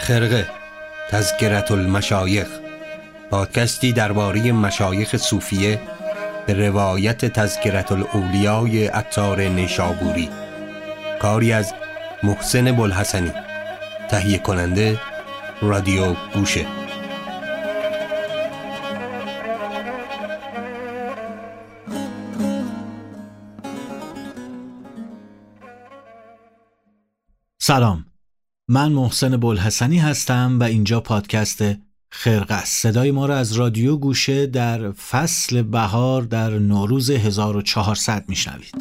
خرقه تذکرت المشایخ پادکستی درباره مشایخ صوفیه به روایت تذکرت الاولیای عطار نیشابوری. کاری از محسن بلحسنی تهیه کننده رادیو گوشه. سلام. من محسن بلحسنی هستم و اینجا پادکست خرقه صدای ما را از رادیو گوشه در فصل بهار در نوروز 1400 میشنوید.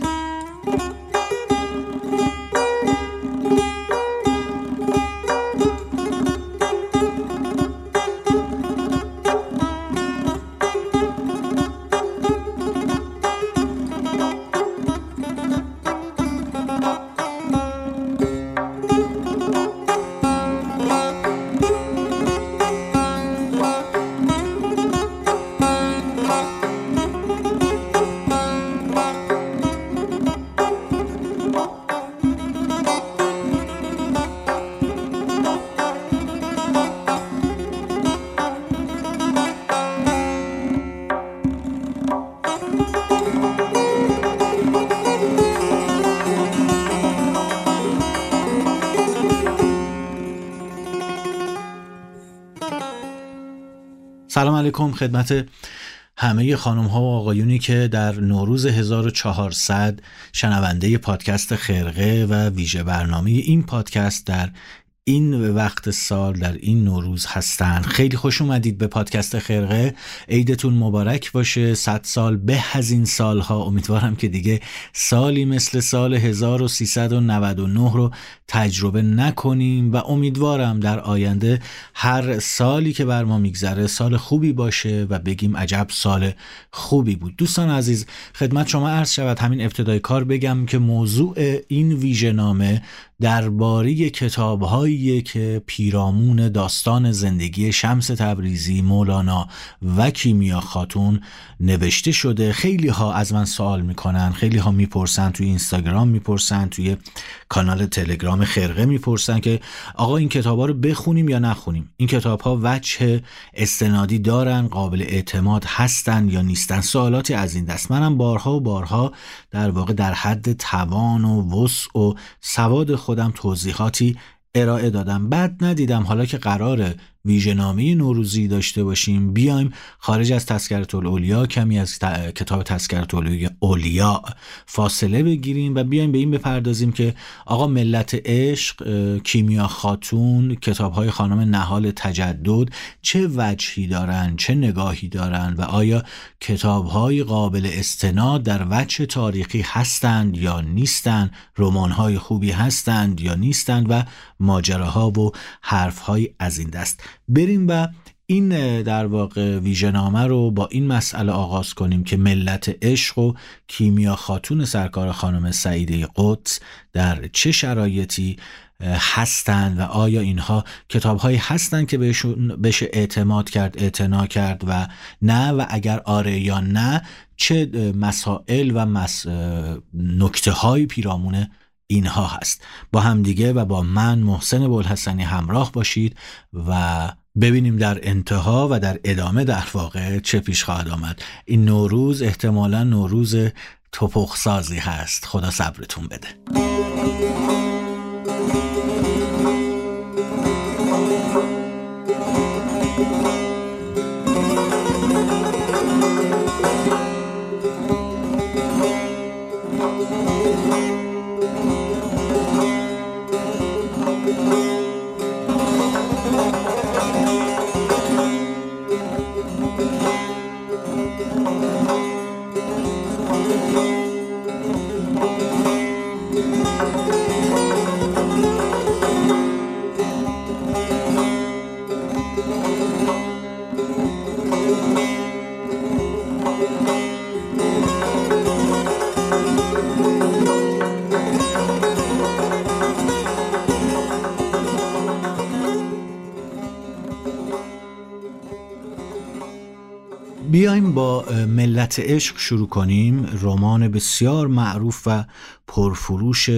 علیکم خدمت همه خانم ها و آقایونی که در نوروز 1400 شنونده پادکست خرقه و ویژه برنامه این پادکست در این وقت سال در این نوروز هستند خیلی خوش اومدید به پادکست خرقه. عیدتون مبارک باشه. صد سال به از این سالها. امیدوارم که دیگه سالی مثل سال 1399 رو تجربه نکنیم و امیدوارم در آینده هر سالی که بر ما میگذره سال خوبی باشه و بگیم عجب سال خوبی بود. دوستان عزیز خدمت شما عرض شود. همین ابتدای کار بگم که موضوع این ویژه نامه درباره کتابهایی که پیرامون داستان زندگی شمس تبریزی مولانا و کیمیا خاتون نوشته شده. خیلی ها از من سوال می‌کنن خیلی ها می‌پرسن توی اینستاگرام می‌پرسن توی کانال تلگرام خرقه می‌پرسن که آقا این کتاب ها رو بخونیم یا نخونیم؟ این کتاب ها وجه استنادی دارن قابل اعتماد هستن یا نیستن؟ سوالاتی از این دست. منم بارها و بارها در واقع در حد توان و وسع و سواد خودم توضیحاتی ارائه دادم. بعد ندیدم. حالا که قراره ویژهنامه نوروزی داشته باشیم. بیایم خارج از تذکرت الاولیا کمی از کتاب تذکرت اولیا فاصله بگیریم و بیایم به این بپردازیم که آقا ملت عشق کیمیا خاتون کتاب های خانم نهال تجدد چه وجهی دارند چه نگاهی دارند و آیا کتاب های قابل استناد در وجه تاریخی هستند یا نیستند رمان های خوبی هستند یا نیستند و ماجراها و حرف های از این دست. بریم و این در واقع ویژنامه رو با این مسئله آغاز کنیم که ملت عشق و کیمیا خاتون سرکار خانم سعیده قدس در چه شرایطی هستند و آیا اینها کتاب هایی هستند که بهشون بشه اعتماد کرد اعتنا کرد و نه و اگر آره یا نه چه مسائل و مس... نکته های پیرامون اینها هست. با همدیگه و با من محسن بولحسنی همراه باشید و ببینیم در انتها و در ادامه در واقع چه پیش خواهد آمد. این نوروز احتمالا نوروز توپخسازی هست. خدا صبرتون بده. بیایم با ملت عشق شروع کنیم. رمان بسیار معروف و پرفروش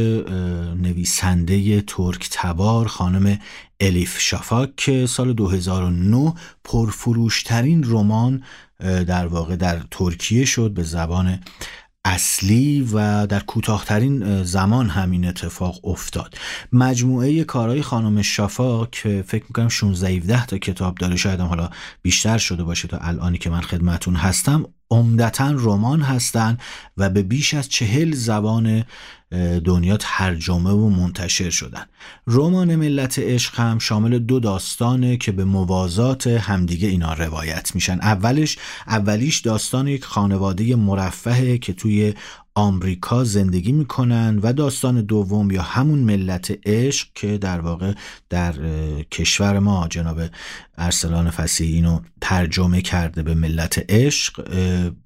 نویسنده ترک تبار خانم الیف شافاک که سال 2009 پرفروشترین رمان در واقع در ترکیه شد به زبان اصلی و در کوتاهترین زمان همین اتفاق افتاد. مجموعه کارهای خانم شافا که فکر می‌کنم 16 17 تا کتاب داره شاید هم حالا بیشتر شده باشه تا الانی که من خدمتون هستم عمدتا رمان هستند و به بیش از چهل زبان دنیا ترجمه و منتشر شدن. رمان ملت عشق هم شامل دو داستانه که به موازات همدیگه اینا روایت میشن. اولش اولیش داستان یک خانواده مرفهه که توی آمریکا زندگی می‌کنن و داستان دوم یا همون ملت عشق که در واقع در کشور ما جناب ارسلان فسیحی اینو ترجمه کرده به ملت عشق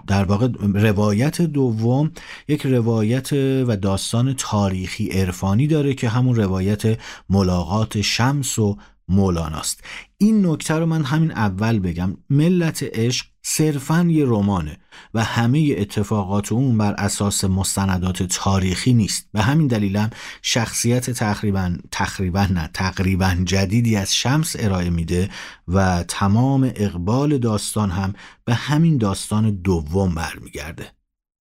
در واقع روایت دوم یک روایت و داستان تاریخی عرفانی داره که همون روایت ملاقات شمس و مولاناست این نکته رو من همین اول بگم. ملت عشق صرفا یه رمانه و همه اتفاقات اون بر اساس مستندات تاریخی نیست. به همین دلیلم شخصیت تقریبا تقریبا نه تقریبا جدیدی از شمس ارائه میده و تمام اقبال داستان هم به همین داستان دوم برمیگرده.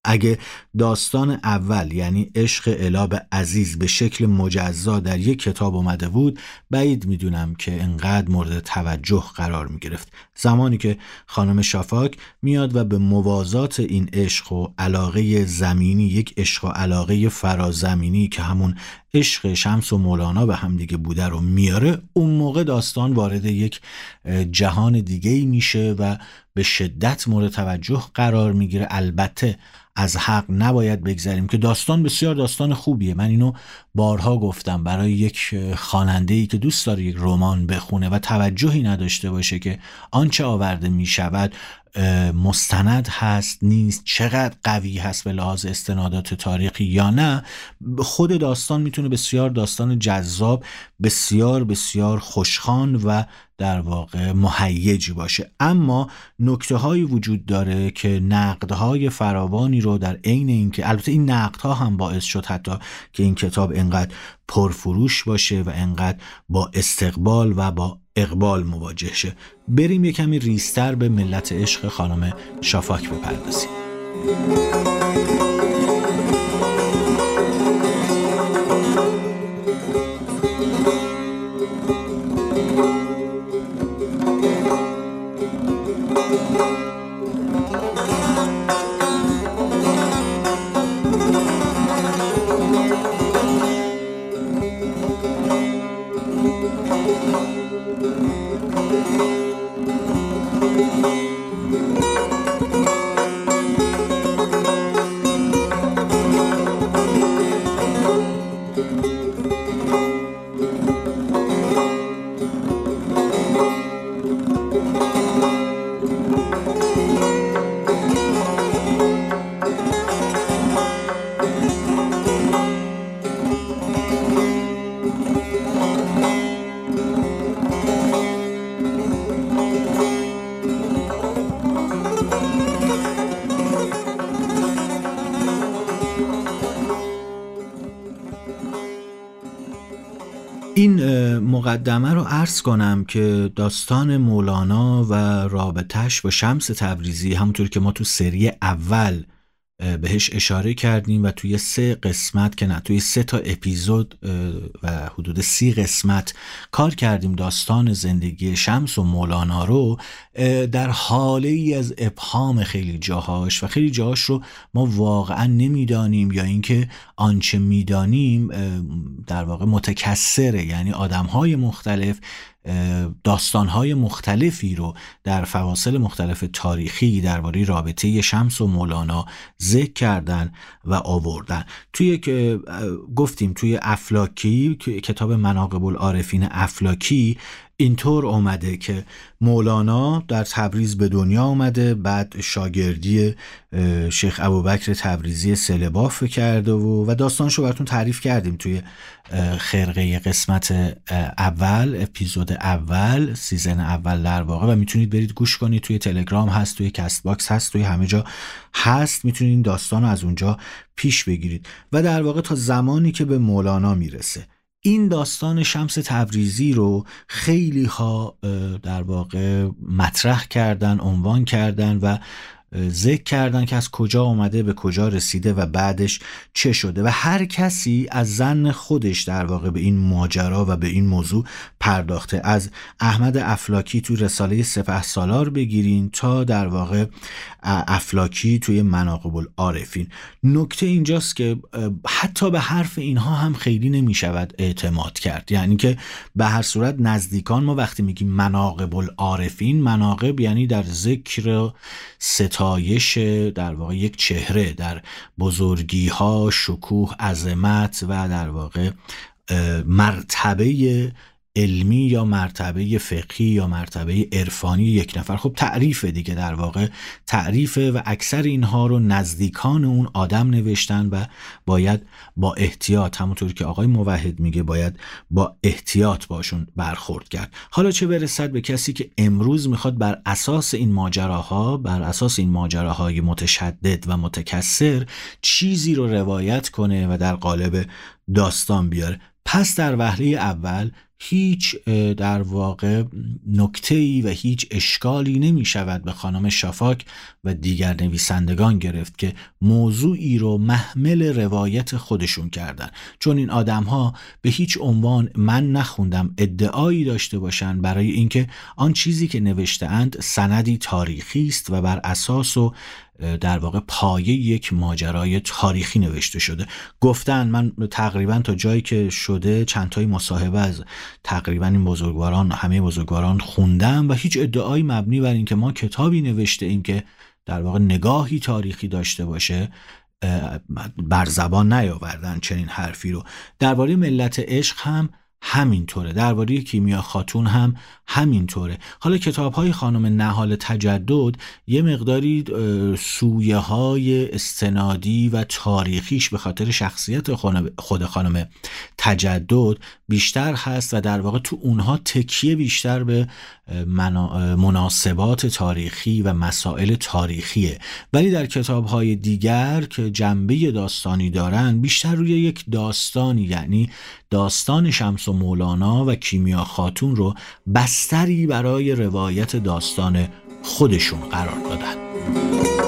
اگه داستان اول یعنی عشق الاب عزیز به شکل مجزا در یک کتاب اومده بود بعید می‌دونم که انقدر مورد توجه قرار می‌گرفت. زمانی که خانم شافاک میاد و به موازات این عشق و علاقه زمینی یک عشق و علاقه فرازمینی که همون عشق شمس و مولانا به همدیگه بوده رو میاره اون موقع داستان وارد یک جهان دیگه میشه و به شدت مورد توجه قرار می‌گیره. البته از حق نباید بگذریم که داستان بسیار داستان خوبیه. من اینو بارها گفتم برای یک خواننده ای که دوست داره یک رمان بخونه و توجهی نداشته باشه که آنچه آورده می شود مستند هست نیست چقدر قوی هست به لحاظ استنادات تاریخی یا نه خود داستان می‌تونه بسیار داستان جذاب بسیار بسیار خوشخان و در واقع مهیجی باشه. اما نکته هایی وجود داره که نقدهای فراوانی رو در عین اینکه البته این نقدها هم باعث شد حتی که این کتاب انقدر پرفروش باشه و انقدر با استقبال و با اقبال مواجه شه. بریم یه کمی ریستر به ملت عشق خانم شافاک بپردازیم. مقدمه رو عرض کنم که داستان مولانا و رابطش با شمس تبریزی همونطور که ما تو سری اول بهش اشاره کردیم و توی سه قسمت که نه توی سه تا اپیزود و حدود سی قسمت کار کردیم. داستان زندگی شمس و مولانا رو در حاله ای از ابهام خیلی جاهاش. و خیلی جاهاش رو ما واقعا نمی‌دانیم یا اینکه آنچه می‌دانیم در واقع متکسره یعنی آدم های مختلف داستانهای مختلفی رو در فواصل مختلف تاریخی درباره رابطه شمس و مولانا ذکر کردن و آوردن. توی گفتیم توی افلاکی کتاب مناقب العارفین افلاکی اینطور اومده که مولانا در تبریز به دنیا اومده بعد شاگردی شیخ ابوبکر تبریزی سله‌باف کرده و و داستانشو براتون تعریف کردیم توی خرقه قسمت اول اپیزود اول season اول در واقع. و می‌تونید برید گوش کنید. توی تلگرام هست توی Castbox هست توی همه جا هست. می‌تونید این داستان رو از اونجا پیش بگیرید. و در واقع تا زمانی که به مولانا می‌رسه. این داستان شمس تبریزی رو خیلی ها در واقع مطرح کردن عنوان کردن و ذکر کردن که از کجا آمده به کجا رسیده و بعدش چه شده. و هر کسی از زن خودش در واقع به این ماجرا و به این موضوع پرداخته. از احمد افلاکی توی رساله سپه سالار بگیرین تا در واقع افلاکی توی مناقب العارفین. نکته اینجاست که حتی به حرف اینها هم خیلی نمی شود اعتماد کرد. یعنی که به هر صورت نزدیکان ما وقتی میگیم مناقب العارفین مناقب یعنی در ذکر ستایش در واقع یک چهره در بزرگی ها شکوه عظمت و در واقع مرتبه علمی یا مرتبه فقهی یا مرتبه عرفانی یک نفر. خب تعریف دیگه در واقع. تعریفه و اکثر اینها رو نزدیکان اون آدم نوشتن و باید با احتیاط همونطور که آقای موحد میگه باید با احتیاط باشون برخورد کرد. حالا چه برسد به کسی که امروز می‌خواد بر اساس این ماجراها بر اساس این ماجراهای متشدد و متکثر چیزی رو روایت کنه و در قالب داستان بیاره. پس در وهله اول هیچ در واقع نکته ای و هیچ اشکالی نمی شود به خانم شافاک و دیگر نویسندگان گرفت که موضوعی رو محمل روایت خودشون کردن. چون این آدم ها به هیچ عنوان من نخوندم ادعایی داشته باشند برای اینکه آن چیزی که نوشته اند سندی تاریخی است و بر اساس و در واقع پایه یک ماجرای تاریخی نوشته شده. گفتن من تقریبا تا جایی که شده چند تای مصاحبه از تقریبا این بزرگواران همه بزرگواران خوندم و هیچ ادعایی مبنی بر اینکه ما کتابی نوشته ایم که در واقع نگاهی تاریخی داشته باشه بر زبان نیاوردن چنین حرفی رو. درباره ملت عشق هم همینطوره. درباره کیمیا خاتون هم همینطوره. حالا کتاب های خانم نهال تجدد یه مقداری سویه های استنادی و تاریخیش به خاطر شخصیت خود خانم تجدد بیشتر هست و در واقع تو اونها تکیه بیشتر به مناسبات تاریخی و مسائل تاریخیه. ولی در کتاب های دیگر که جنبه داستانی دارن بیشتر روی یک داستانی یعنی داستان شمس و مولانا و کیمیا خاتون رو بستری برای روایت داستان خودشون قرار دادن.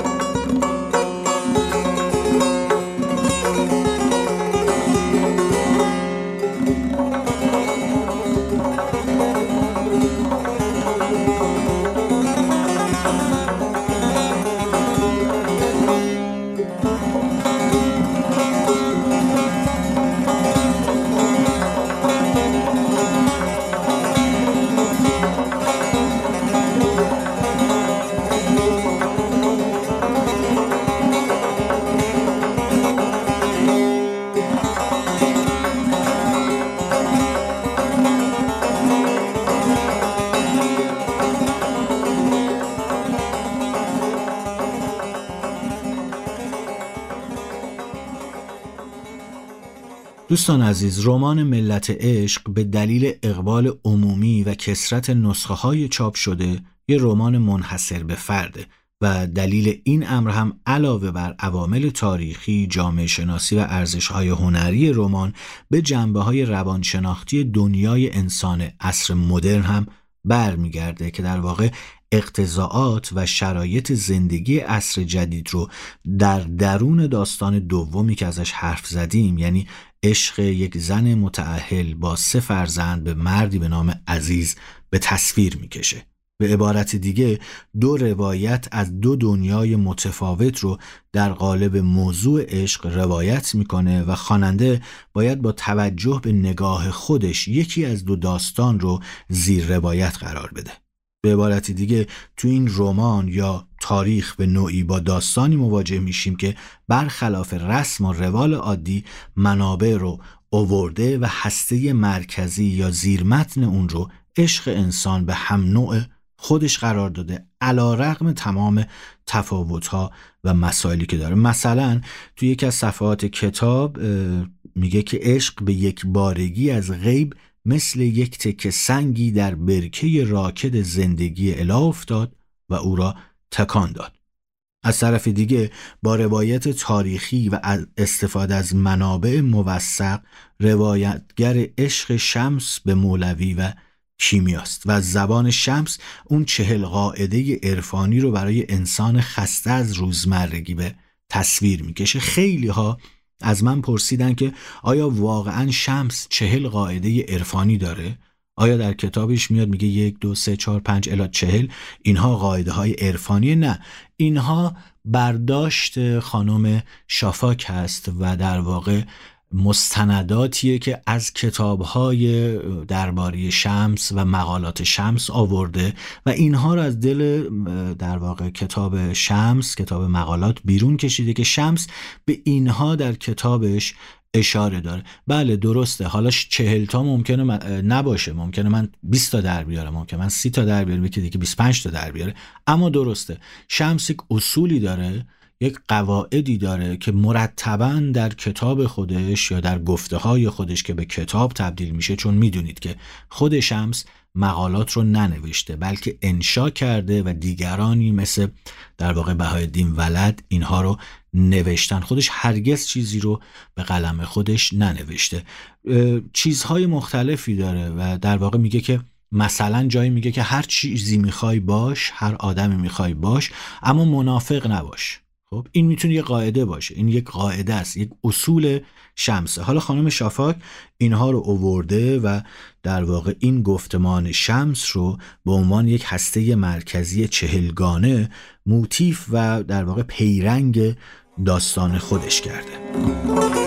دوستان عزیز رمان ملت عشق به دلیل اقبال عمومی و کسرت نسخه های چاپ شده یه رمان منحصر به فرده و دلیل این امر هم علاوه بر عوامل تاریخی، جامعه شناسی و ارزش های هنری رمان به جنبه های روانشناختی دنیای انسان عصر مدرن هم برمیگرده که در واقع اقتضاعات و شرایط زندگی عصر جدید رو در درون داستان دومی که ازش حرف زدیم یعنی عشق یک زن متعهل با سه فرزند به مردی به نام عزیز به تصویر می‌کشه. به عبارت دیگه دو روایت از دو دنیای متفاوت رو در قالب موضوع عشق روایت می‌کنه و خواننده باید با توجه به نگاه خودش یکی از دو داستان رو زیر روایت قرار بده. به عبارت دیگه تو این رمان یا تاریخ به نوعی با داستانی مواجه میشیم که برخلاف رسم و روال عادی منابع رو اوورده و هسته مرکزی یا زیرمتن اون رو عشق انسان به هم نوع خودش قرار داده علا رقم تمام تفاوتها و مسائلی که داره. مثلا توی یکی از صفحات کتاب میگه که عشق به یک بارگی از غیب مثل یک تکه سنگی در برکه راکد زندگی اله افتاد و او را تکان داد. از طرف دیگه با روایت تاریخی و استفاده از منابع موثق روایتگر عشق شمس به مولوی و کیمیاست و زبان شمس اون چهل قاعده عرفانی رو برای انسان خسته از روزمرگی به تصویر می‌کشه. خیلی ها از من پرسیدن که آیا واقعا شمس چهل قاعده عرفانی داره؟ آیا در کتابش میاد میگه یک دو سه چهار پنج الا چهل؟ اینها قاعده های عرفانی؟ نه. اینها برداشت خانم شافاک هست و در واقع مستنداتیه که از کتابهای درباره شمس و مقالات شمس آورده و اینها رو از دل در واقع کتاب شمس کتاب مقالات بیرون کشیده که شمس به اینها در کتابش اشاره داره. بله درسته. حالا چهل تا ممکنه نباشه. ممکنه من 20 تا در بیارم. ممکنه من 30 تا در بیارم. یکی دیگه 25 تا در بیاره. اما درسته. شمس یک اصولی داره. یک قواعدی داره که مرتبا در کتاب خودش یا در گفته های خودش که به کتاب تبدیل میشه چون می‌دونید که خود شمس مقالات رو ننوشته بلکه انشا کرده و دیگرانی مثل در واقع بهای دین ولد اینها رو نوشتن. خودش هرگز چیزی رو به قلم خودش ننوشته. چیزهای مختلفی داره و در واقع میگه که مثلا جایی میگه که هر چیزی می‌خوای باش هر آدمی می‌خوای باش اما منافق نباش. خب این می‌تونه یه قاعده باشه این یک قاعده است یک اصول شمسه. حالا خانم شافاک اینها رو اوورده و در واقع این گفتمان شمس رو به عنوان یک هسته مرکزی چهلگانه موتیف و در واقع پیرنگ داستان خودش کرده.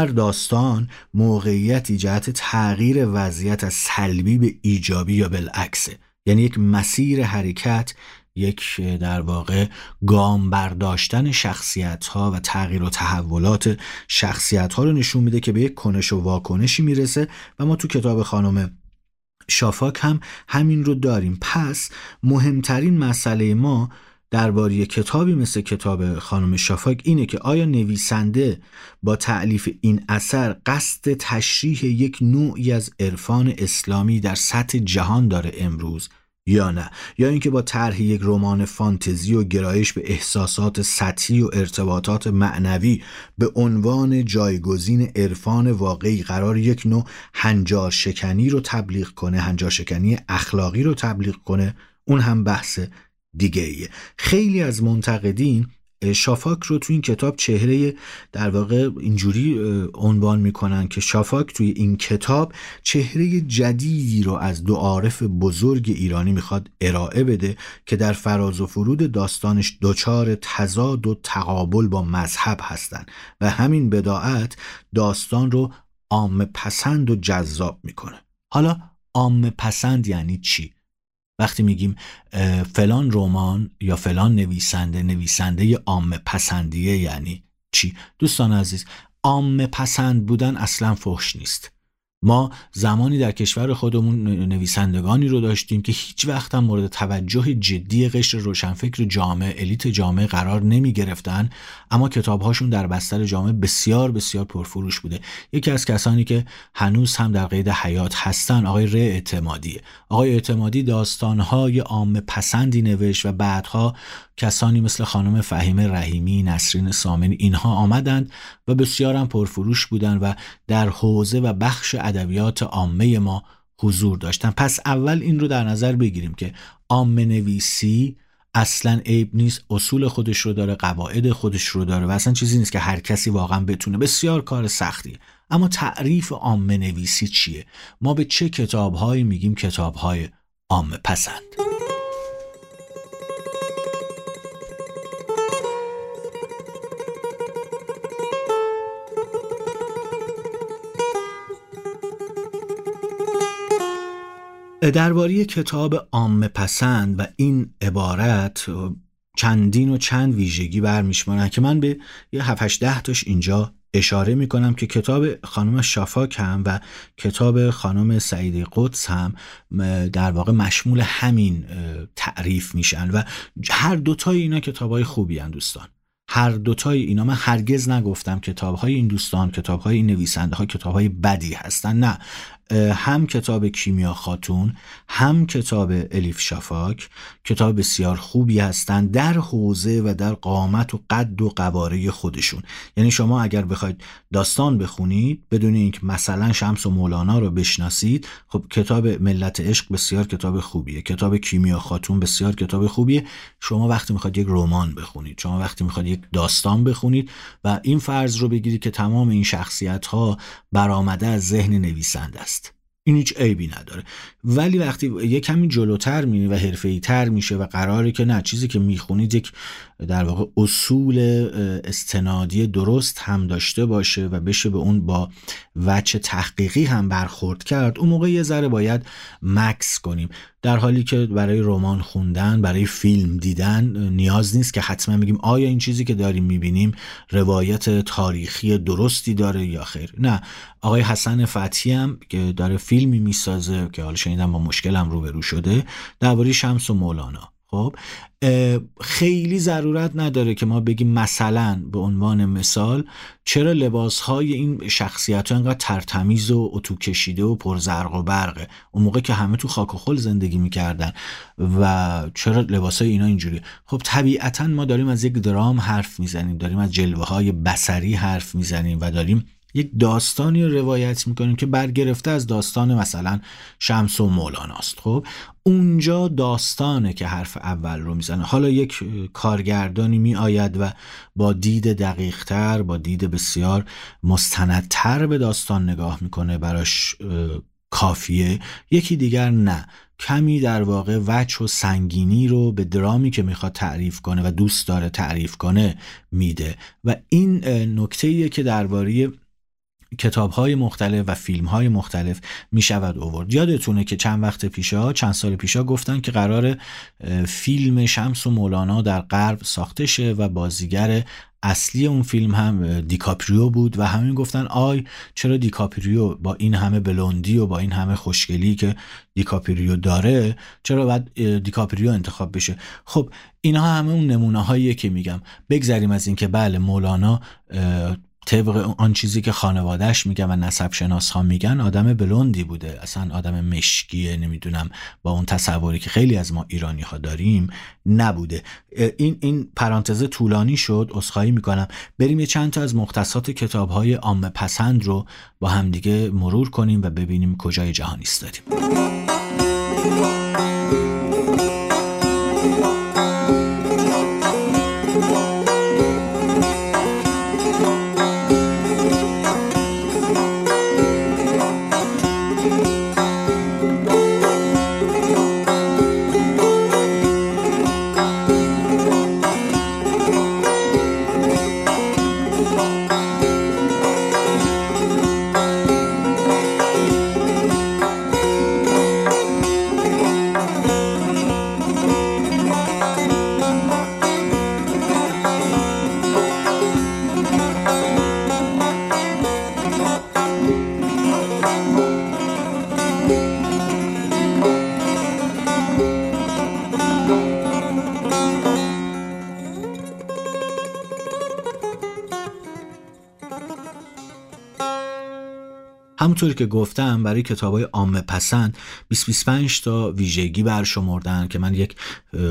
هر داستان موقعیتی جهت تغییر وضعیت از سلبی به ایجابی یا بالعکسه. یعنی یک مسیر حرکت یک در واقع گام برداشتن شخصیت ها و تغییر و تحولات شخصیت ها رو نشون میده که به یک کنش و واکنشی می‌رسه و ما تو کتاب خانم شافاک هم همین رو داریم. پس مهمترین مسئله ما درباره کتابی مثل کتاب خانم شافاک اینه که آیا نویسنده با تعلیف این اثر قصد تشریح یک نوعی از عرفان اسلامی در سطح جهان داره امروز یا نه؟ یا اینکه با طرح یک رمان فانتزی و گرایش به احساسات سطحی و ارتباطات معنوی به عنوان جایگزین عرفان واقعی قرار یک نوع هنجار شکنی رو تبلیغ کنه هنجار شکنی اخلاقی رو تبلیغ کنه اون هم بحث دیگه ایه. خیلی از منتقدین شافاک رو توی این کتاب چهره در واقع اینجوری عنوان می‌کنن که شافاک توی این کتاب چهره جدیدی رو از دو عارف بزرگ ایرانی می‌خواد ارائه بده که در فراز و فرود داستانش دچار تضاد و تقابل با مذهب هستند و همین بداعت داستان رو عام پسند و جذاب می‌کنه حالا عام پسند یعنی چی؟ وقتی میگیم فلان رمان یا فلان نویسنده نویسنده عام پسندیه یعنی چی؟ دوستان عزیز عام پسند بودن اصلا فحش نیست. ما زمانی در کشور خودمون نویسندگانی رو داشتیم که هیچ وقت هم مورد توجه جدی قشر روشنفکر جامعه الیت جامعه قرار نمی گرفتن اما کتابهاشون در بستر جامعه بسیار بسیار پرفروش بوده. یکی از کسانی که هنوز هم در قید حیات هستن آقای ر. اعتمادیه آقای اعتمادی داستانهای عام پسندی نوشت و بعدها کسانی مثل خانم فهیم رحیمی، نسرین سامن اینها آمدند و بسیار هم پرفروش بودند و در حوزه و بخش ادبیات عامه ما حضور داشتن. پس اول این رو در نظر بگیریم که عامه نویسی اصلا عیب نیست اصول خودش رو داره قواعد خودش رو داره و اصلا چیزی نیست که هر کسی واقعا بتونه. بسیار کار سختی. اما تعریف عامه نویسی چیه؟ ما به چه کتابهایی میگیم کتابهای عامه پسند؟ درباره کتاب عامه پسند و این عبارت چندین و چند ویژگی برمیشمارن که من به یه 7 ده تاش اینجا اشاره می‌کنم که کتاب خانم شافاک هم و کتاب خانم سعید قدس هم در واقع مشمول همین تعریف میشن و هر دوتای اینا کتاب های خوبی هن دوستان. هر دوتای اینا من هرگز نگفتم کتاب های این دوستان کتاب های این نویسنده ها کتاب های بدی هستن نه. هم کتاب کیمیا خاتون هم کتاب الیف شافاک کتاب بسیار خوبی هستند در حوزه و در قامت و قد و قواره خودشون. یعنی شما اگر بخواید داستان بخونید بدون اینکه مثلا شمس و مولانا رو بشناسید خب کتاب ملت عشق بسیار کتاب خوبیه. کتاب کیمیا خاتون بسیار کتاب خوبیه. شما وقتی می‌خواد یک رمان بخونید شما وقتی می‌خواد یک داستان بخونید و این فرض رو بگیرید که تمام این شخصیت ها برآمده از ذهن نویسنده است. این هیچ عیبی نداره. ولی وقتی یه کمی جلوتر میری و حرفه‌ای تر میشه و قراره که نه چیزی که می‌خونید یک در واقع اصول استنادی درست هم داشته باشه و بشه به اون با وچه تحقیقی هم برخورد کرد اون موقع یه ذره باید مکس کنیم. در حالی که برای رمان خوندن برای فیلم دیدن نیاز نیست که حتما بگیم آیا این چیزی که داریم می‌بینیم روایت تاریخی درستی داره یا خیر. نه. آقای حسن فتحی هم که داره فیلمی می‌سازه که حالا شنیدم با مشکلم روبرو شده درباره شمس و مولانا. خب خیلی ضرورت نداره که ما بگیم مثلا به عنوان مثال چرا لباس های این شخصیت ها انقدر ترتمیز و اتو کشیده و پرزرق و برقه اون موقع که همه تو خاک و خل زندگی می‌کردن و چرا لباس های اینا اینجوری؟ خب طبیعتا ما داریم از یک درام حرف می‌زنیم داریم از جلوه های بسری حرف می‌زنیم و داریم یک داستانی رو روایت می‌کنیم که برگرفته از داستان مثلا شمس و مولاناست خب اونجا داستانه که حرف اول رو می‌زنه. حالا یک کارگردانی می آید و با دید دقیقتر با دید بسیار مستندتر به داستان نگاه می‌کنه براش کافیه. یکی دیگر نه. کمی در واقع وچ و سنگینی رو به درامی که می‌خواد تعریف کنه و دوست داره تعریف کنه میده. و این نکته که درباره کتاب های مختلف و فیلم های مختلف میشه آورد یادتونه که چند وقت پیشا چند سال پیشا گفتن که قرار فیلم شمس و مولانا در غرب ساخته شه و بازیگر اصلی اون فیلم هم دیکاپریو بود و همین گفتن آی چرا دیکاپریو با این همه blondی و با این همه خوشگلی که دیکاپریو داره چرا باید دیکاپریو انتخاب بشه؟ خب اینها همه اون نمونه هاییه که میگم. بگذریم از اینکه بله مولانا طبق آن چیزی که خانوادهش میگن و نسب شناس ها میگن آدم بلوندی بوده. اصلا آدم مشکیه نمی‌دونم با اون تصوری که خیلی از ما ایرانی ها داریم نبوده. این این پرانتزه طولانی شد اسخایی می‌کنم. بریم یه چند تا از مختصات کتاب های عامه پسند رو با همدیگه مرور کنیم و ببینیم کجای جهان ایستادیم. که گفتم برای کتاب های عامه پسند 20 تا ویژگی برشمردن که من یک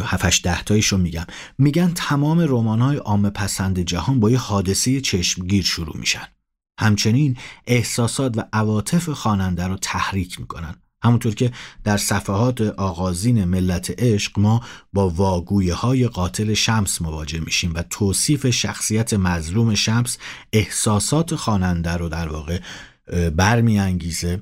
7 ده تایشو میگم. میگن تمام رمان های پسند جهان با یه حادثه چشمگیر شروع میشن. همچنین احساسات و عواطف خواننده رو تحریک می‌کنن. همونطور که در صفحات آغازین ملت عشق ما با واگویه های قاتل شمس مواجه میشیم و توصیف شخصیت مظلوم شمس احساسات خواننده رو در واقع برمیانگیزه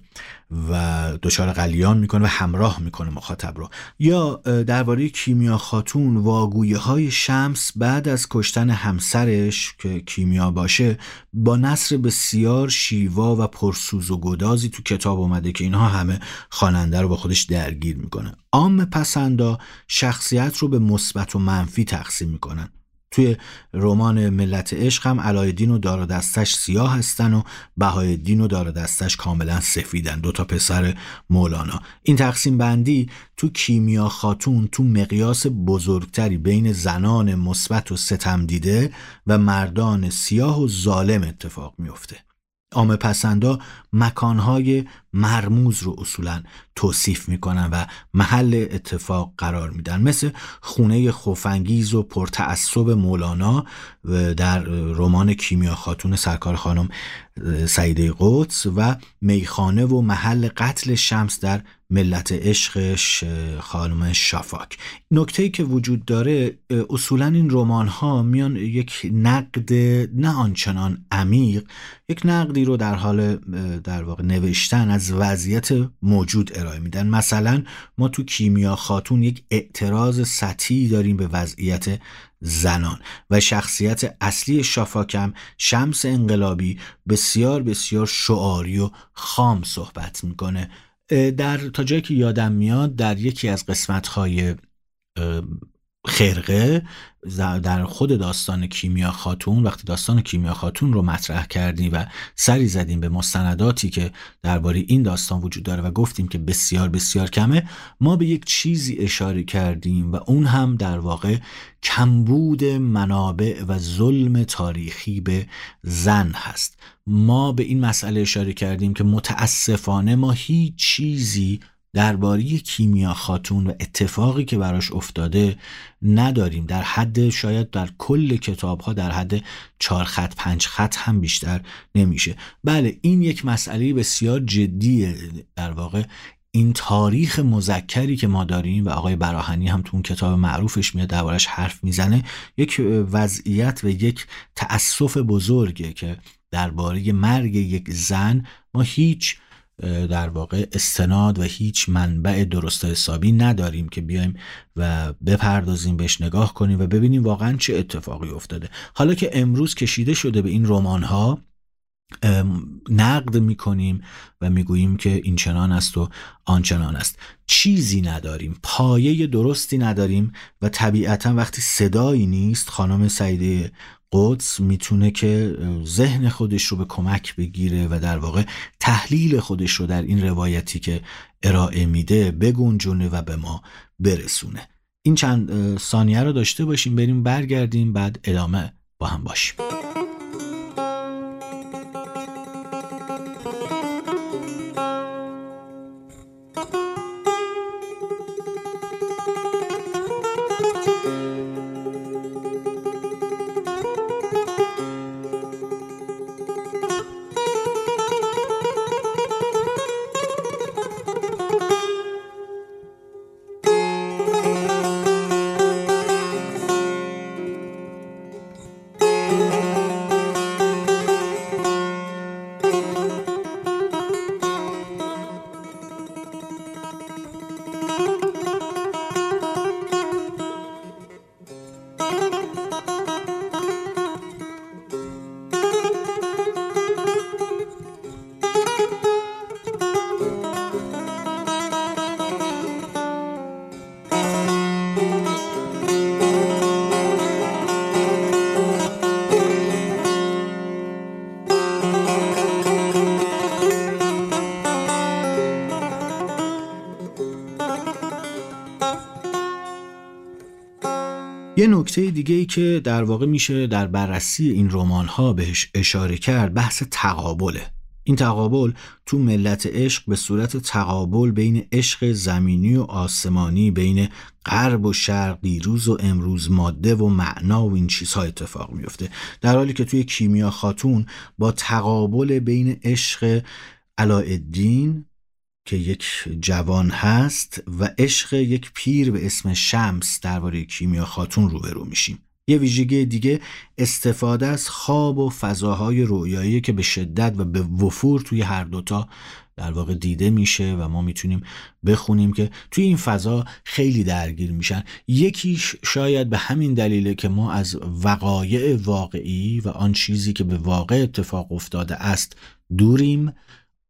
و دچار قلیان می‌کنه و همراه می‌کنه مخاطب رو. یا درباره کیمیا خاتون واگویه های شمس بعد از کشتن همسرش که کیمیا باشه با نصر بسیار شیوا و پرسوز و گدازی تو کتاب اومده که اینها همه خواننده رو با خودش درگیر می‌کنه. عام پسندا شخصیت رو به مثبت و منفی تقسیم می‌کنن. توی رمان ملت عشق هم علایالدین و دار دستش سیاه هستن و بهایالدین و دار دستش کاملا سفیدن. دو تا پسر مولانا. این تقسیم بندی تو کیمیا خاتون تو مقیاس بزرگتری بین زنان مثبت و ستم دیده و مردان سیاه و ظالم اتفاق میفته. عام پسندا مکانهای مرموز رو اصولا توصیف می‌کنن و محل اتفاق قرار میدن. مثل خونه خوفنگیز و پرتعصب مولانا در رمان کیمیا خاتون سرکار خانم سعیده قدس و میخانه و محل قتل شمس در ملت عشقش خانم شافاک. نکته که وجود داره اصولا این رمان ها میان یک نقد نه آنچنان عمیق یک نقدی رو در حال در واقع نوشتن از وضعیت موجود ارائه میدن. مثلا ما تو کیمیا خاتون یک اعتراض سطحی داریم به وضعیت زنان و شخصیت اصلی شافاکم شمس انقلابی بسیار بسیار شعاری و خام صحبت می‌کنه. در تا جایی که یادم میاد در یکی از قسمت‌های خرقه در خود داستان کیمیا خاتون وقتی داستان کیمیا خاتون رو مطرح کردیم و سری زدیم به مستنداتی که درباره این داستان وجود داره و گفتیم که بسیار بسیار کمه ما به یک چیزی اشاره کردیم و اون هم در واقع کمبود منابع و ظلم تاریخی به زن هست. ما به این مسئله اشاره کردیم که متاسفانه ما هیچ چیزی درباره کیمیا خاتون و اتفاقی که براش افتاده نداریم. در حد شاید در کل کتاب ها در حد چهار خط پنج خط هم بیشتر نمیشه. بله این یک مسئله بسیار جدیه. در واقع این تاریخ مذکری که ما داریم و آقای براهنی هم تو اون کتاب معروفش میاد دربارش حرف می‌زنه یک وضعیت و یک تأسف بزرگه که درباره مرگ یک زن ما هیچ در واقع استناد و هیچ منبع درست حسابی نداریم که بیایم و بپردازیم بهش نگاه کنیم و ببینیم واقعا چه اتفاقی افتاده. حالا که امروز کشیده شده به این رمان ها نقد می‌کنیم و می‌گوییم که این چنان است و آنچنان است. چیزی نداریم پایه درستی نداریم و طبیعتا وقتی صدایی نیست خانم سعیده قدس می‌تونه که ذهن خودش رو به کمک بگیره و در واقع تحلیل خودش رو در این روایتی که ارائه میده بگنجونه و به ما برسونه. این چند ثانیه رو داشته باشیم بریم برگردیم بعد ادامه با هم باشیم. نکته دیگه ای که در واقع میشه در بررسی این رمان ها بهش اشاره کرد بحث تقابله. این تقابل تو ملت عشق به صورت تقابل بین عشق زمینی و آسمانی بین غرب و شرق دیروز و امروز ماده و معنا و این چیزها اتفاق میفته در حالی که توی کیمیا خاتون با تقابل بین عشق علایالدین که یک جوان هست و عشق یک پیر به اسم شمس درباره کیمیا خاتون روبرو میشیم. یه ویژگی دیگه استفاده از خواب و فضاهای رویایی که به شدت و به وفور توی هر دوتا در واقع دیده میشه و ما می‌تونیم بخونیم که توی این فضا خیلی درگیر میشن. یکیش شاید به همین دلیله که ما از وقایع واقعی و آن چیزی که به واقع اتفاق افتاده است دوریم.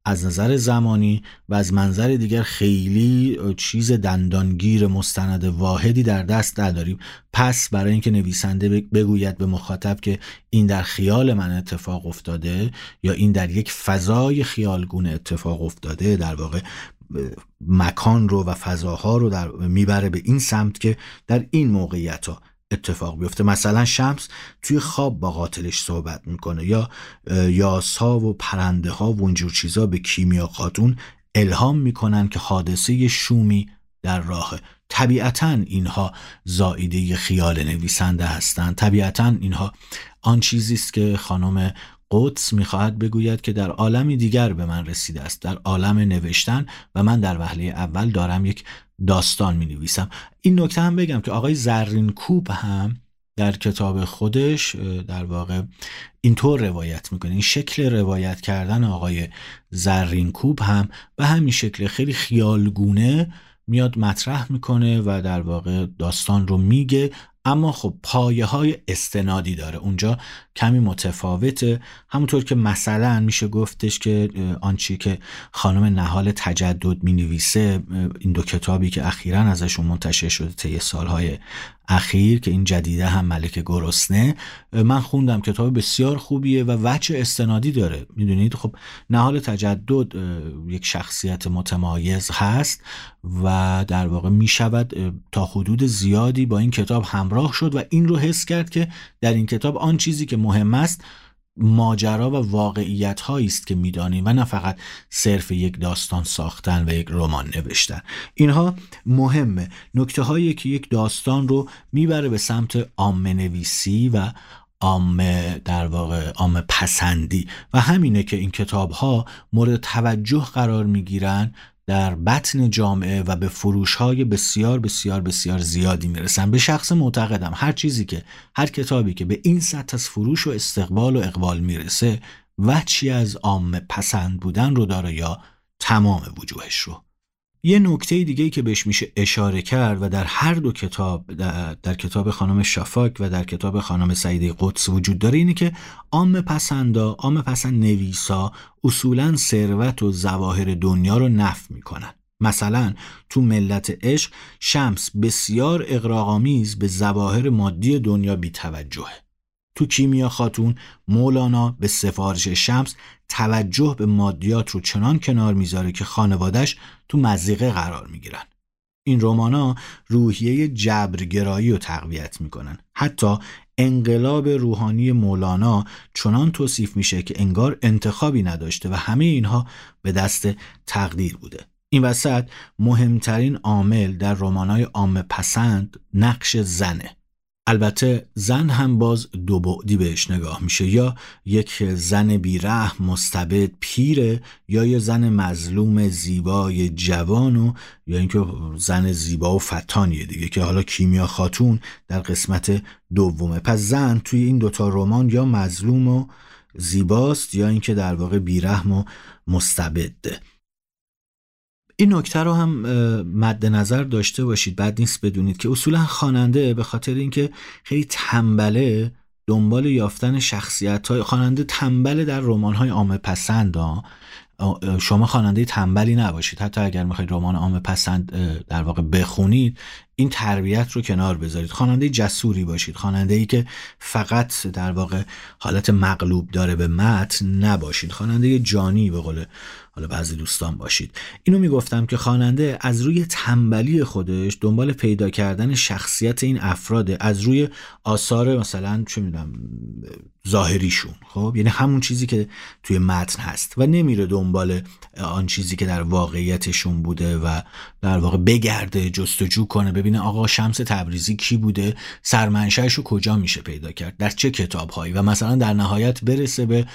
از نظر زمانی و از منظر دیگر خیلی چیز دندانگیر مستند واحدی در دست نداریم. پس برای اینکه نویسنده بگوید به مخاطب که این در خیال من اتفاق افتاده یا این در یک فضای خیالگون اتفاق افتاده در واقع مکان رو و فضاها رو در می‌بره به این سمت که در این موقعیت ها اتفاق بیفته. مثلا شمس توی خواب با قاتلش صحبت می‌کنه یا یاسا و پرنده ها و اونجور چیزا به کیمیا خاتون الهام می‌کنن که حادثه شومی در راه طبیعتا اینها زائیده خیال نویسنده هستند طبیعتا اینها آن چیزی است که خانم قدس می‌خواهد بگوید که در عالمی دیگر به من رسیده است در عالم نوشتن و من در وهله اول دارم یک داستان می نویسم این نکته هم بگم که آقای زرین کوب هم در کتاب خودش در واقع اینطور روایت می‌کنه. این شکل روایت کردن آقای زرین کوب هم به همین شکل خیلی خیالگونه میاد مطرح می‌کنه و در واقع داستان رو میگه. اما خب پایه های استنادی داره. اونجا کمی متفاوته. همونطور که مثلا میشه گفتش که آنچی که خانم نهال تجدد می نویسه این دو کتابی که اخیرا ازشون منتشر شده طی سالهای اخیر که این جدیده هم ملک گرسنه من خوندم کتاب بسیار خوبیه و وجه استنادی داره. می‌دونید؟ خب نهال تجدد یک شخصیت متمایز هست و در واقع می‌شود تا حدود زیادی با این کتاب همراه شد و این رو حس کرد که در این کتاب آن چیزی که مهم است ماجرا و واقعیت هایی است که می‌دانیم و نه فقط صرف یک داستان ساختن و یک رمان نوشتن. اینها مهمه. نکته هایی که یک داستان رو می‌بره به سمت عامه نویسی و عامه در واقع عامه پسندی. و همینه که این کتاب ها مورد توجه قرار می‌گیرن در بطن جامعه و به فروش های بسیار بسیار بسیار زیادی می‌رسن. به شخص معتقدم هر چیزی که هر کتابی که به این سطح از فروش و استقبال و اقبال می‌رسه وچی از عام پسند بودن رو داره یا تمام وجوهش رو. یه نکته دیگه که بهش میشه اشاره کرد و در هر دو کتاب در, کتاب خانم شافاک و در کتاب خانم سعیده قدس وجود داره اینه که عام پسندا عام پسند نویسا اصولا ثروت و زواهر دنیا رو نف می‌کنن. مثلا تو ملت عشق شمس بسیار اقراغامیز به زواهر مادی دنیا بیتوجهه. تو کیمیا خاتون مولانا به سفارش شمس توجه به مادیات رو چنان کنار می‌ذاره که خانوادش تو مزیقه قرار می‌گیرن. این رومانا روحیه جبرگرایی رو تقویت می‌کنن. حتی انقلاب روحانی مولانا چنان توصیف میشه که انگار انتخابی نداشته و همه اینها به دست تقدیر بوده. این وسط مهمترین عامل در رمانای عام پسند نقش زنه. البته زن هم باز دو بعدی بهش نگاه میشه یا یک زن بیره مستبد پیره یا یه زن مظلوم زیبای جوان یا اینکه زن زیبا و فتانیه دیگه که حالا کیمیا خاتون در قسمت دومه. پس زن توی این دوتا رمان یا مظلوم و زیباست یا اینکه در واقع بیرحم و مستبده این نکته رو هم مد نظر داشته باشید. بعد نیست بدونید که اصولا خواننده به خاطر اینکه خیلی تنبله دنبال یافتن شخصیت های خواننده تنبله در رمان های عامه پسند شما خواننده تنبلی نباشید. حتی اگر می‌خواید رمان عامه پسند در واقع بخونید این تربیت رو کنار بذارید. خواننده جسوری باشید. خواننده ای که فقط در واقع حالت مغلوب داره به متن نباشید. خواننده جانی به قول حالا بعضی دوستان باشید. اینو می‌گفتم که خواننده از روی تنبلی خودش دنبال پیدا کردن شخصیت این افراده از روی آثار مثلا چه می‌دونم ظاهریشون خب؟ یعنی همون چیزی که توی متن هست. و نمیره دنبال آن چیزی که در واقعیتشون بوده و در واقع بگرده جستجو کنه ببینه آقا شمس تبریزی کی بوده سرمنشهش رو کجا میشه پیدا کرد در چه کتابهایی؟ و مثلا در نهایت برسه به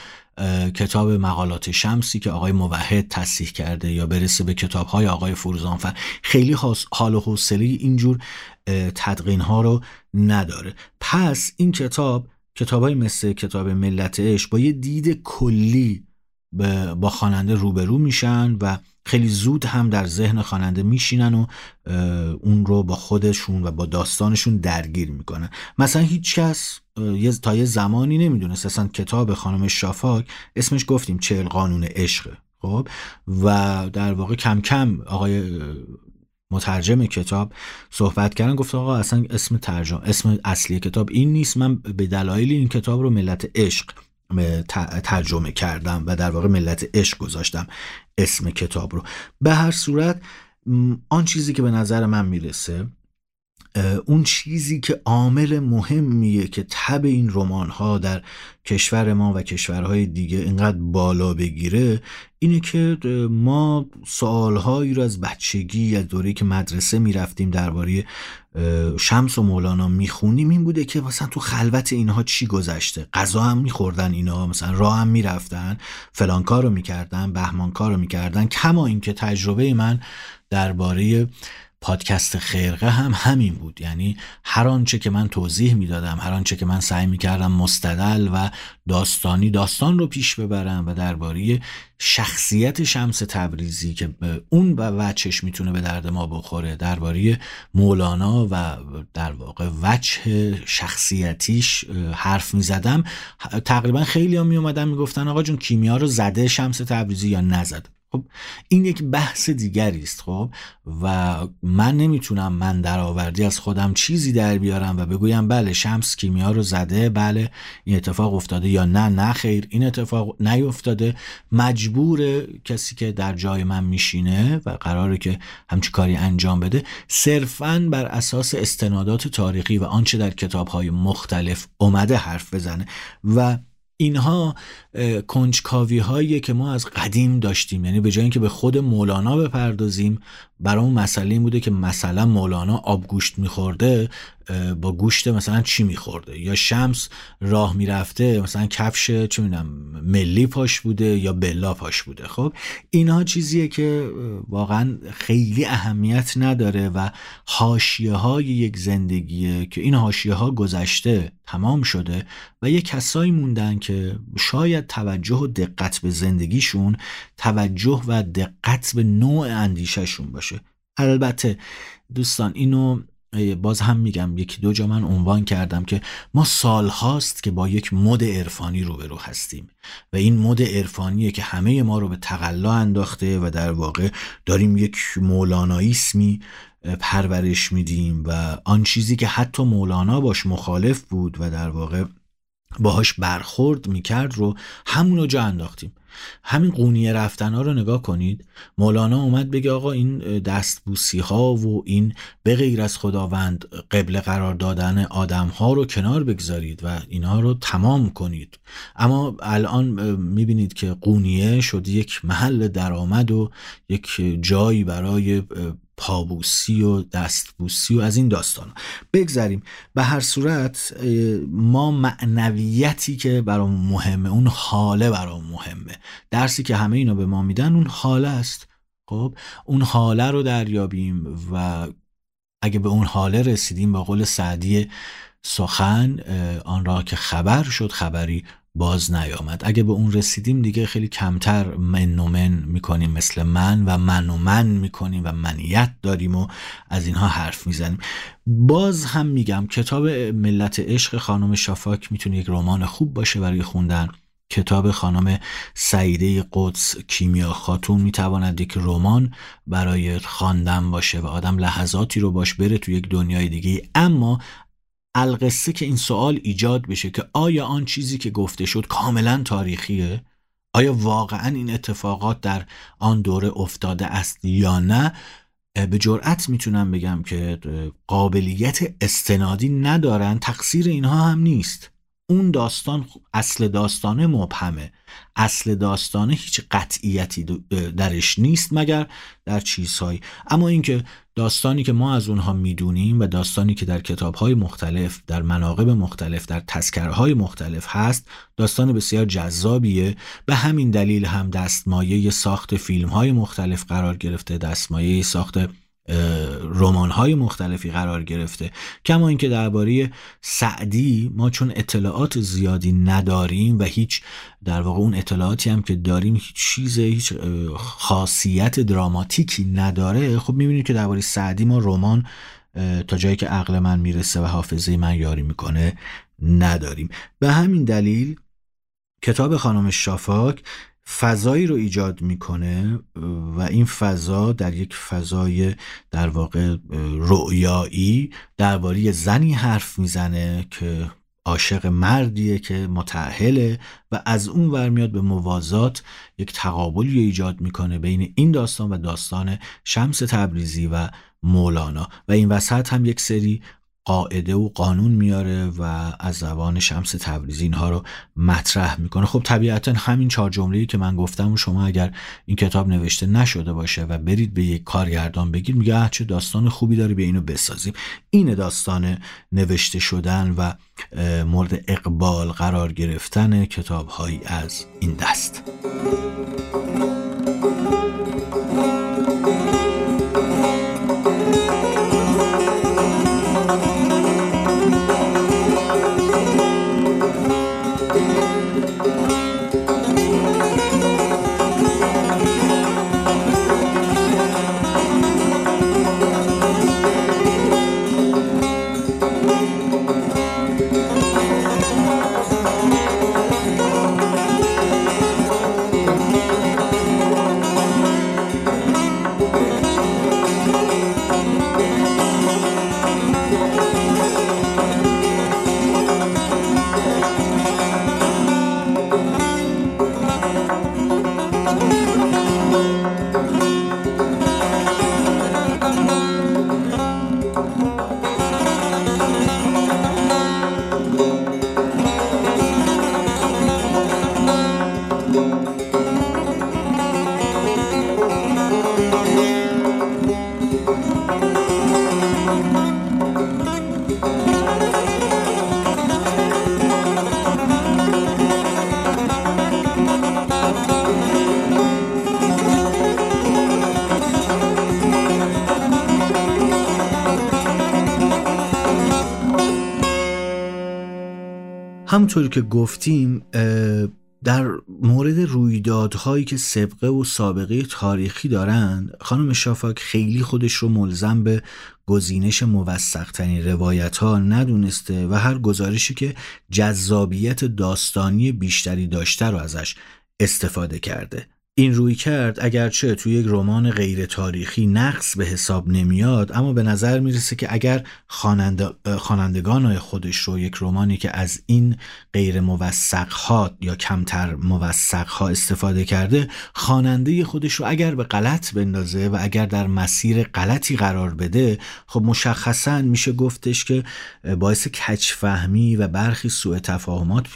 کتاب مقالات شمسی که آقای موحد تصیح کرده یا برسه به کتاب های آقای فروزانفر. خیلی حال و حوصله اینجور تدقین ها رو نداره. پس این کتاب کتاب های مثل کتاب ملت با یه دید کلی با خواننده روبرو میشن و خیلی زود هم در ذهن خواننده میشینن و اون رو با خودشون و با داستانشون درگیر می‌کنن. مثلا هیچ کس تا یه زمانی نمی‌دونست. اصلا کتاب خانم شافاک اسمش گفتیم چهل قانون عشق. خب؟ و در واقع کم کم آقای مترجم کتاب صحبت کردن گفت آقا اصلا اسم ترجمه اسم اصلی کتاب این نیست. من به دلایل این کتاب رو ملت عشق ترجمه کردم و در واقع ملت عشق گذاشتم. اسم کتاب رو. به هر صورت آن چیزی که به نظر من می‌رسه اون چیزی که عامل مهمیه که تب این رمان ها در کشور ما و کشورهای دیگه اینقدر بالا بگیره اینه که ما سوالهایی رو از بچگی از دوره که مدرسه می‌رفتیم درباره شمس و مولانا می‌خونیم این بوده که مثلا تو خلوت اینها چی گذشته؟ غذا هم میخوردن اینا مثلا راه هم می‌رفتن فلان کار رو می‌کردن بهمان کار رو می‌کردن کما اینکه تجربه من درباره پادکست خرقه هم همین بود. یعنی هر آنچه که من توضیح می‌دادم هر آنچه که من سعی می‌کردم مستدل و داستانی داستان رو پیش ببرم و درباره شخصیت شمس تبریزی که اون و وچش می‌تونه به درد ما بخوره درباره مولانا و در واقع وجه شخصیتیش حرف می‌زدم. تقریبا خیلی هم میومدن می‌گفتن آقا جون کیمیا رو زده شمس تبریزی یا نزده؟ خب این یک بحث دیگری است خب؟ و من نمی‌تونم من درآوردی از خودم چیزی در بیارم و بگویم بله شمس کیمیا رو زده بله این اتفاق افتاده یا نه نه خیر این اتفاق نیفتاده. مجبور کسی که در جای من میشینه و قراره که همچی کاری انجام بده صرفا بر اساس استنادات تاریخی و آنچه در کتابهای مختلف اومده حرف بزنه و اینها کنجکاوی هایی که ما از قدیم داشتیم. یعنی به جای اینکه به خود مولانا بپردازیم برای مسئله این بوده که مثلا مولانا آب گوشت میخورده با گوشت مثلا چی میخورده؟ یا شمس راه می‌رفته مثلا کفش چه می‌دونم ملی پاش بوده یا بلا پاش بوده. خب اینها چیزیه که واقعا خیلی اهمیت نداره و حاشیه های یک زندگیه که این حاشیه ها گذشته تمام شده و یه کسایی موندن که شاید توجه و دقت به زندگیشون توجه و دقت به نوع اندیشهشون باشه. البته دوستان اینو باز هم میگم یکی دو جا من عنوان کردم که ما سال هاست که با یک مد عرفانی روبرو هستیم و این مد عرفانیه که همه ما رو به تقلا انداخته و در واقع داریم یک مولاناییسمی پرورش میدیم و آن چیزی که حتی مولانا باش مخالف بود و در واقع باهاش برخورد می‌کرد رو همونو جا انداختیم. همین قونیه رفتن ها رو نگاه کنید. مولانا اومد بگه آقا این دستبوسی ها و این به غیر از خداوند قبل قرار دادن آدم ها رو کنار بگذارید و اینها رو تمام کنید. اما الان می‌بینید که قونیه شد یک محل درآمد و یک جایی برای پابوسی و دستبوسی و از این داستان. بگذریم. به هر صورت ما معنویتی که برام مهمه اون حاله برام مهمه. درسی که همه اینا به ما میدن اون حاله است. خب اون حاله رو دریابیم و اگه به اون حاله رسیدیم با قول سعدی سخن آن را که خبر شد خبری باز نیامد. اگه به اون رسیدیم دیگه خیلی کمتر من و من می‌کنیم مثل من و من و من می‌کنیم و منیت داریم و از اینها حرف می‌زنیم. باز هم میگم کتاب ملت عشق خانم شافاک می‌تونه یک رمان خوب باشه برای خوندن. کتاب خانم سعیده قدس کیمیا خاتون می‌تواند یک رمان برای خواندن باشه و آدم لحظاتی رو باش بره تو یک دنیای دیگه اما القصه که این سوال ایجاد بشه که آیا آن چیزی که گفته شد کاملا تاریخیه؟ آیا واقعا این اتفاقات در آن دوره افتاده است یا نه؟ به جرأت می‌تونم بگم که قابلیت استنادی ندارن تقصیر اینها هم نیست. اون داستان اصل داستانه مبهمه. اصل داستانه هیچ قطعیتی درش نیست مگر در چیزهایی. اما اینکه داستانی که ما از اونها می‌دونیم و داستانی که در کتابهای مختلف در مناقب مختلف در تذکرهای مختلف هست داستان بسیار جذابیه. به همین دلیل هم دستمایه ساخت فیلم های مختلف قرار گرفته دستمایه ساخت رمان های مختلفی قرار گرفته. کما اینکه درباره سعدی ما چون اطلاعات زیادی نداریم و هیچ در واقع اون اطلاعاتی هم که داریم هیچ چیز هیچ خاصیت دراماتیکی نداره خب می‌بینید که درباره سعدی ما رمان تا جایی که عقل من می‌رسه و حافظه من یاری می‌کنه نداریم. به همین دلیل کتاب خانم شافاک فضایی رو ایجاد می‌کنه و این فضا در یک فضای در واقع رؤیایی درباره زنی حرف می‌زنه که عاشق مردیه که متعهله و از اون ور میاد به موازات یک تقابلی ایجاد می‌کنه بین این داستان و داستان شمس تبریزی و مولانا. و این وسط هم یک سری قاعده و قانون میاره و از زبان شمس تبریزی اینها رو مطرح می‌کنه. خب طبیعتا همین چهار جمله‌ای که من گفتم و شما اگر این کتاب نوشته نشده باشه و برید به یک کارگردان بگید میگه چه داستان خوبی داری به اینو بسازیم. این داستان نوشته شدن و مورد اقبال قرار گرفتن کتابهایی از این دست. همونطوری که گفتیم در مورد رویدادهایی که سبقه و سابقه تاریخی دارند خانم شافاک خیلی خودش رو ملزم به گزینش موثقترین روایت ها ندونسته و هر گزارشی که جذابیت داستانی بیشتری داشته رو ازش استفاده کرده. این روی کرد اگرچه توی یک رمان غیر تاریخی نقص به حساب نمیاد اما به نظر می‌رسه که اگر خوانندگان خودش رو یک رمانی که از این غیر موثق ها یا کمتر موثق ها استفاده کرده خواننده خودش رو اگر به غلط بندازه و اگر در مسیر غلطی قرار بده خب مشخصا میشه گفتش که باعث کچفهمی و برخی سوء تفاهمات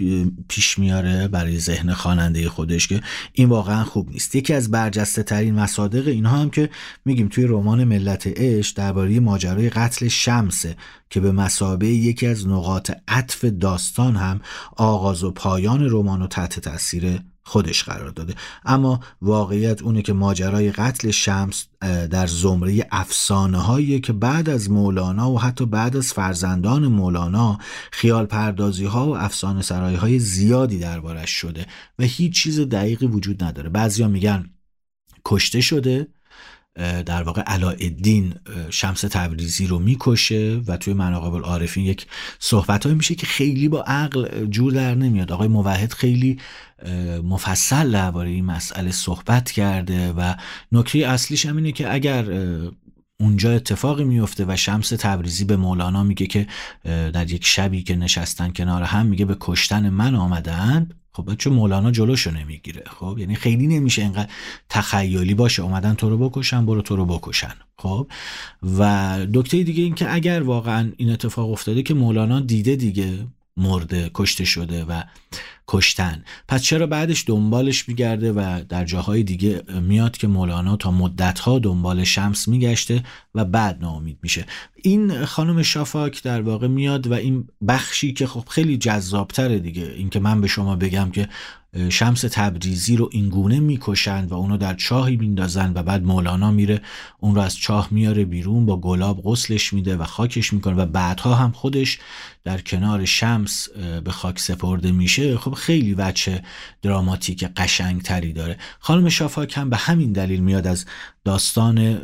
پیش میاره برای ذهن خواننده خودش که این واقعا خوب نیست. یکی از برجسته ترین مصادق اینها هم که میگیم توی رمان ملت عشق درباره ماجرای قتل شمسه که به مسابه یکی از نقاط عطف داستان هم آغاز و پایان رمان و تحت تاثیر خودش قرار داده. اما واقعیت اونه که ماجرای قتل شمس در زمره افسانه هایی که بعد از مولانا و حتی بعد از فرزندان مولانا خیال پردازی ها و افسانه سرایی های زیادی دربارش شده و هیچ چیز دقیقی وجود نداره. بعضیا میگن کشته شده در واقع علاءالدین شمس تبریزی رو می‌کشه و توی مناقب العارفین یک صحبت میشه که خیلی با عقل جور در نمیاد. آقای موحد خیلی مفصل درباره این مسئله صحبت کرده و نکته اصلیش هم اینه که اگر اونجا اتفاقی میفته و شمس تبریزی به مولانا میگه که در یک شبی که نشستن کنار هم میگه به کشتن من آمدن خب چون مولانا جلوشو نمی‌گیره خب؟ یعنی خیلی نمیشه اینقدر تخیلی باشه اومدن تو رو بکشن برو تو رو بکشن خب؟ و دکته دیگه این که اگر واقعا این اتفاق افتاده که مولانا دیده دیگه مرده کشته شده و کشتن. پس چرا بعدش دنبالش میگرده و در جاهای دیگه میاد که مولانا تا مدتها دنبال شمس میگشته و بعد ناامید میشه. این خانم شافاک در واقع میاد و این بخشی که خب خیلی جذابتره دیگه. اینکه من به شما بگم که شمس تبریزی رو اینگونه می‌کشند و اونو در چاهی میندازن و بعد مولانا میره اون رو از چاه میاره بیرون با گلاب غسلش میده و خاکش می‌کنه و بعدها هم خودش در کنار شمس به خاک سپرده میشه. خب خیلی وچه دراماتیک قشنگ تری داره. خانم شافاک هم به همین دلیل میاد از داستان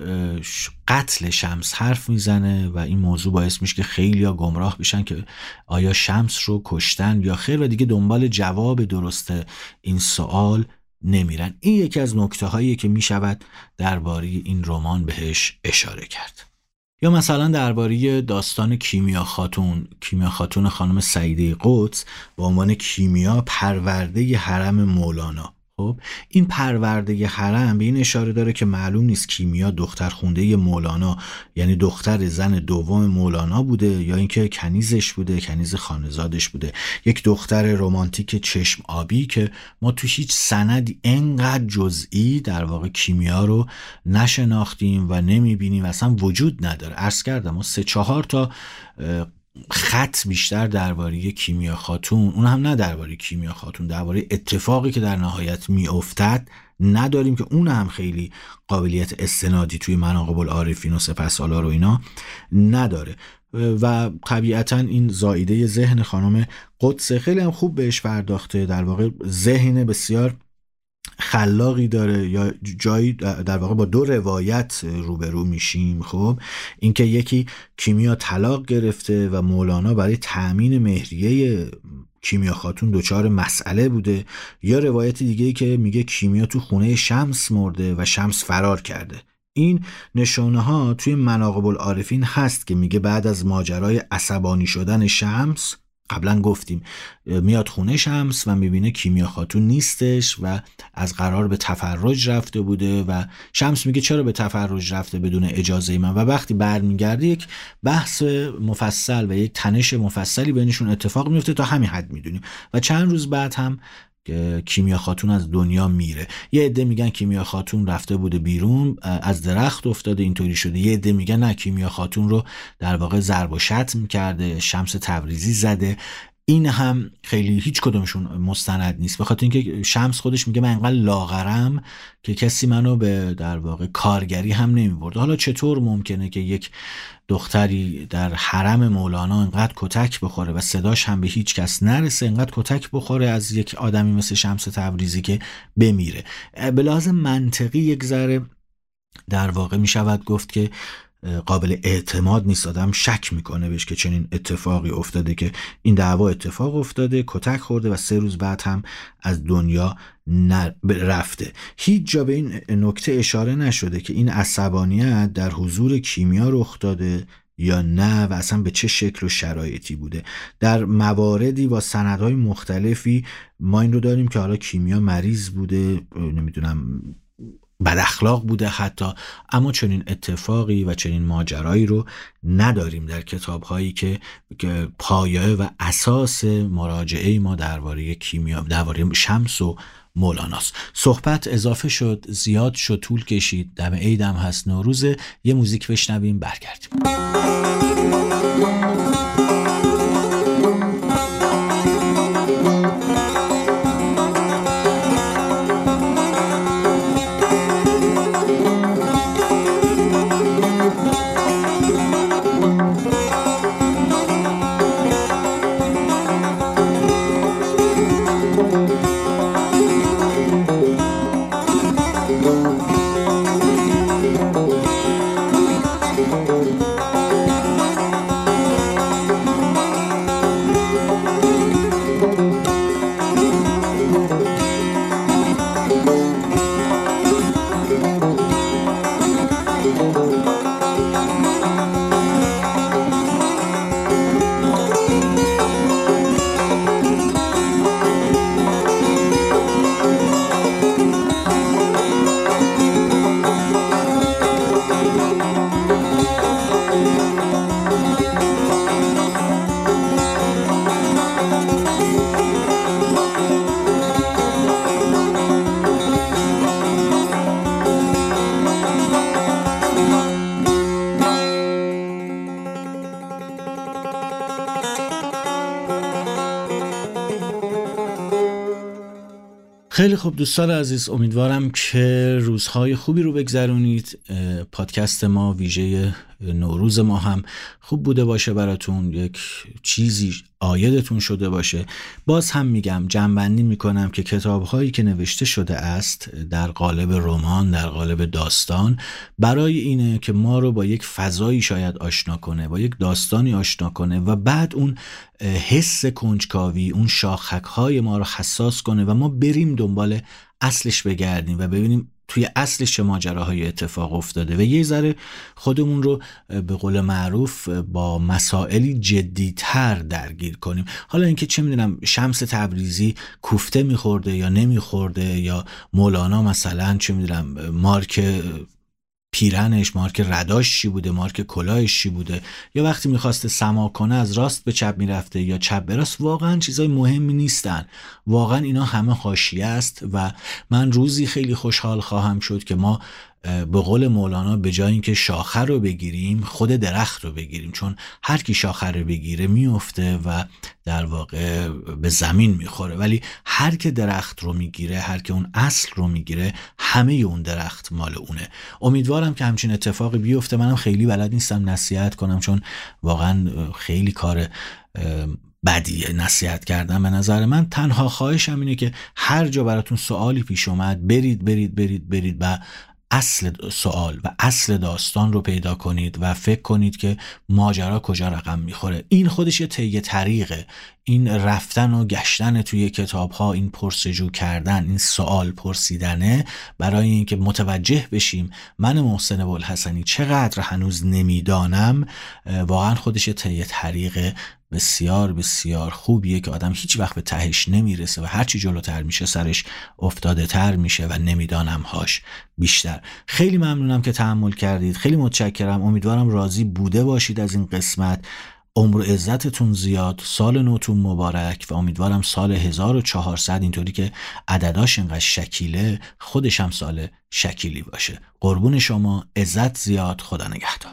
قتل شمس حرف می‌زنه و این موضوع باعث میشه که خیلی ها گمراه بشن که آیا شمس رو کشتن یا خیر و دیگه دنبال جواب درست این سوال نمیرن. این یکی از نکته هایی که می‌شود درباره این رمان بهش اشاره کرد. یا مثلا درباره داستان کیمیا خاتون. کیمیا خاتون خانم سعیده قدس به عنوان کیمیا پرورده حرم مولانا. خب این پرورده حرم به این اشاره داره که معلوم نیست کیمیا دختر خونده مولانا یعنی دختر زن دوم مولانا بوده یا اینکه کنیزش بوده کنیز خانزادش بوده. یک دختر رمانتیک چشم آبی که ما تو هیچ سندی انقدر جزئی در واقع کیمیا رو نشناختیم و نمی‌بینیم اصلا وجود نداره. عرض کردم ما سه چهار تا خط بیشتر درباره کیمیا خاتون اون هم نه درباره کیمیا خاتون درباره اتفاقی که در نهایت میافتد نداریم که اون هم خیلی قابلیت استنادی توی مناقب العارفین و سپسالار و اینا نداره. و طبیعتا این زایده ذهن خانم قدس خیلی هم خوب بهش پرداخته در واقع ذهن بسیار خلاقی داره یا جایی در واقع با دو روایت روبرو میشیم خب؟ اینکه یکی کیمیا طلاق گرفته و مولانا برای تأمین مهریه کیمیا خاتون دچار مسئله بوده یا روایت دیگه که میگه کیمیا تو خونه شمس مرده و شمس فرار کرده. این نشانه ها توی مناقب العارفین هست که میگه بعد از ماجرای عصبانی شدن شمس قبلا گفتیم میاد خونه شمس و می‌بینه کیمیا خاتون نیستش و از قرار به تفرج رفته بوده و شمس میگه چرا به تفرج رفته بدون اجازه من؟ و وقتی برمیگرده یک بحث مفصل و یک تنش مفصلی بینشون اتفاق میفته تا همین حد می‌دونیم. و چند روز بعد هم کیمیا خاتون از دنیا میره. یه عده میگن کیمیا خاتون رفته بوده بیرون از درخت افتاده اینطوری شده. یه عده میگن نه کیمیا خاتون رو در واقع ضرب و شتم کرده شمس تبریزی زده. این هم خیلی هیچ کدومشون مستند نیست. به خاطر اینکه شمس خودش میگه من انقدر لاغرم که کسی منو به در واقع کارگری هم نمیبرده. حالا چطور ممکنه که یک دختری در حرم مولانا انقدر کتک بخوره و صداش هم به هیچ کس نرسه انقدر کتک بخوره از یک آدمی مثل شمس تبریزی که بمیره. به لحاظ منطقی یک ذره در واقع می شود گفت که قابل اعتماد نیست. آدم شک می‌کنه بهش که چنین اتفاقی افتاده که این دعوا اتفاق افتاده کتک خورده و سه روز بعد هم از دنیا رفته. هیچ جا به این نکته اشاره نشده که این عصبانیت در حضور کیمیا رخ داده یا نه و اصلا به چه شکل و شرایطی بوده. در مواردی و سندهای مختلفی ما این رو داریم که حالا کیمیا مریض بوده نمی‌دونم بد اخلاق بوده حتی اما چنین اتفاقی و چنین ماجرایی رو نداریم در کتاب هایی که پایه و اساس مراجعه ما درباره کیمیا درباره شمس و مولاناست. صحبت اضافه شد زیاد شد طول کشید دم عیدم هست نوروزه. یه موزیک بشنویم برگردیم. خیلی خوب دوستان عزیز امیدوارم که روزهای خوبی رو بگذرونید. پادکست ما ویژه نوروز ما هم خوب بوده باشه براتون یک چیزی آیدتون شده باشه. باز هم میگم جنبندی می‌کنم که کتاب هایی که نوشته شده است در قالب رمان در قالب داستان برای اینه که ما رو با یک فضایی شاید آشنا کنه با یک داستانی آشنا کنه و بعد اون حس کنجکاوی اون شاخک های ما رو حساس کنه و ما بریم دنبال اصلش بگردیم و ببینیم توی اصلش چه ماجراهای اتفاق افتاده و یه ذره خودمون رو به قول معروف با مسائلی جدیتر درگیر کنیم. حالا اینکه چه می‌دونم شمس تبریزی کوفته میخورده یا نمیخورده یا مولانا مثلا چه می‌دونم مارک پیرنش مارک رداش چی بوده مارک کلاهش چی بوده؟ یا وقتی می‌خواسته سما کنه از راست به چپ می‌رفته یا چپ به راست؟ واقعا چیزای مهمی نیستن. واقعا اینا همه حاشیه است و من روزی خیلی خوشحال خواهم شد که ما به قول مولانا به جای اینکه شاخه رو بگیریم خود درخت رو بگیریم. چون هر کی شاخه رو بگیره میفته و در واقع به زمین می‌خوره. ولی هر که درخت رو می‌گیره هر که اون اصل رو می‌گیره همه اون درخت مال اونه. امیدوارم که همچین اتفاقی بیفته. منم خیلی بلد نیستم نصیحت کنم چون واقعا خیلی کار بدیه نصیحت کردن. به نظر من تنها خواهشم اینه که هر جا براتون سوالی پیش اومد برید برید برید برید و اصل سوال و اصل داستان رو پیدا کنید و فکر کنید که ماجرا کجا رقم می‌خوره. این خودش یه طی طریقه. این رفتن و گشتن توی کتاب ها این پرسجو کردن این سوال پرسیدنه. برای اینکه متوجه بشیم من محسن بولحسنی چقدر هنوز نمی‌دانم واقعا خودش طی طریق بسیار بسیار خوبیه که آدم هیچ وقت به تهش نمی‌رسه و هرچی جلوتر میشه سرش افتاده تر میشه و نمی‌دانم هاش بیشتر. خیلی ممنونم که تحمل کردید. خیلی متشکرم. امیدوارم راضی بوده باشید از این قسمت. عمر عزتتون زیاد. سال نوتون مبارک و امیدوارم سال 1400 اینطوری که عدداش اینقدر شکیله خودش هم سال شکیلی باشه. قربون شما. عزت زیاد. خدا نگهدار.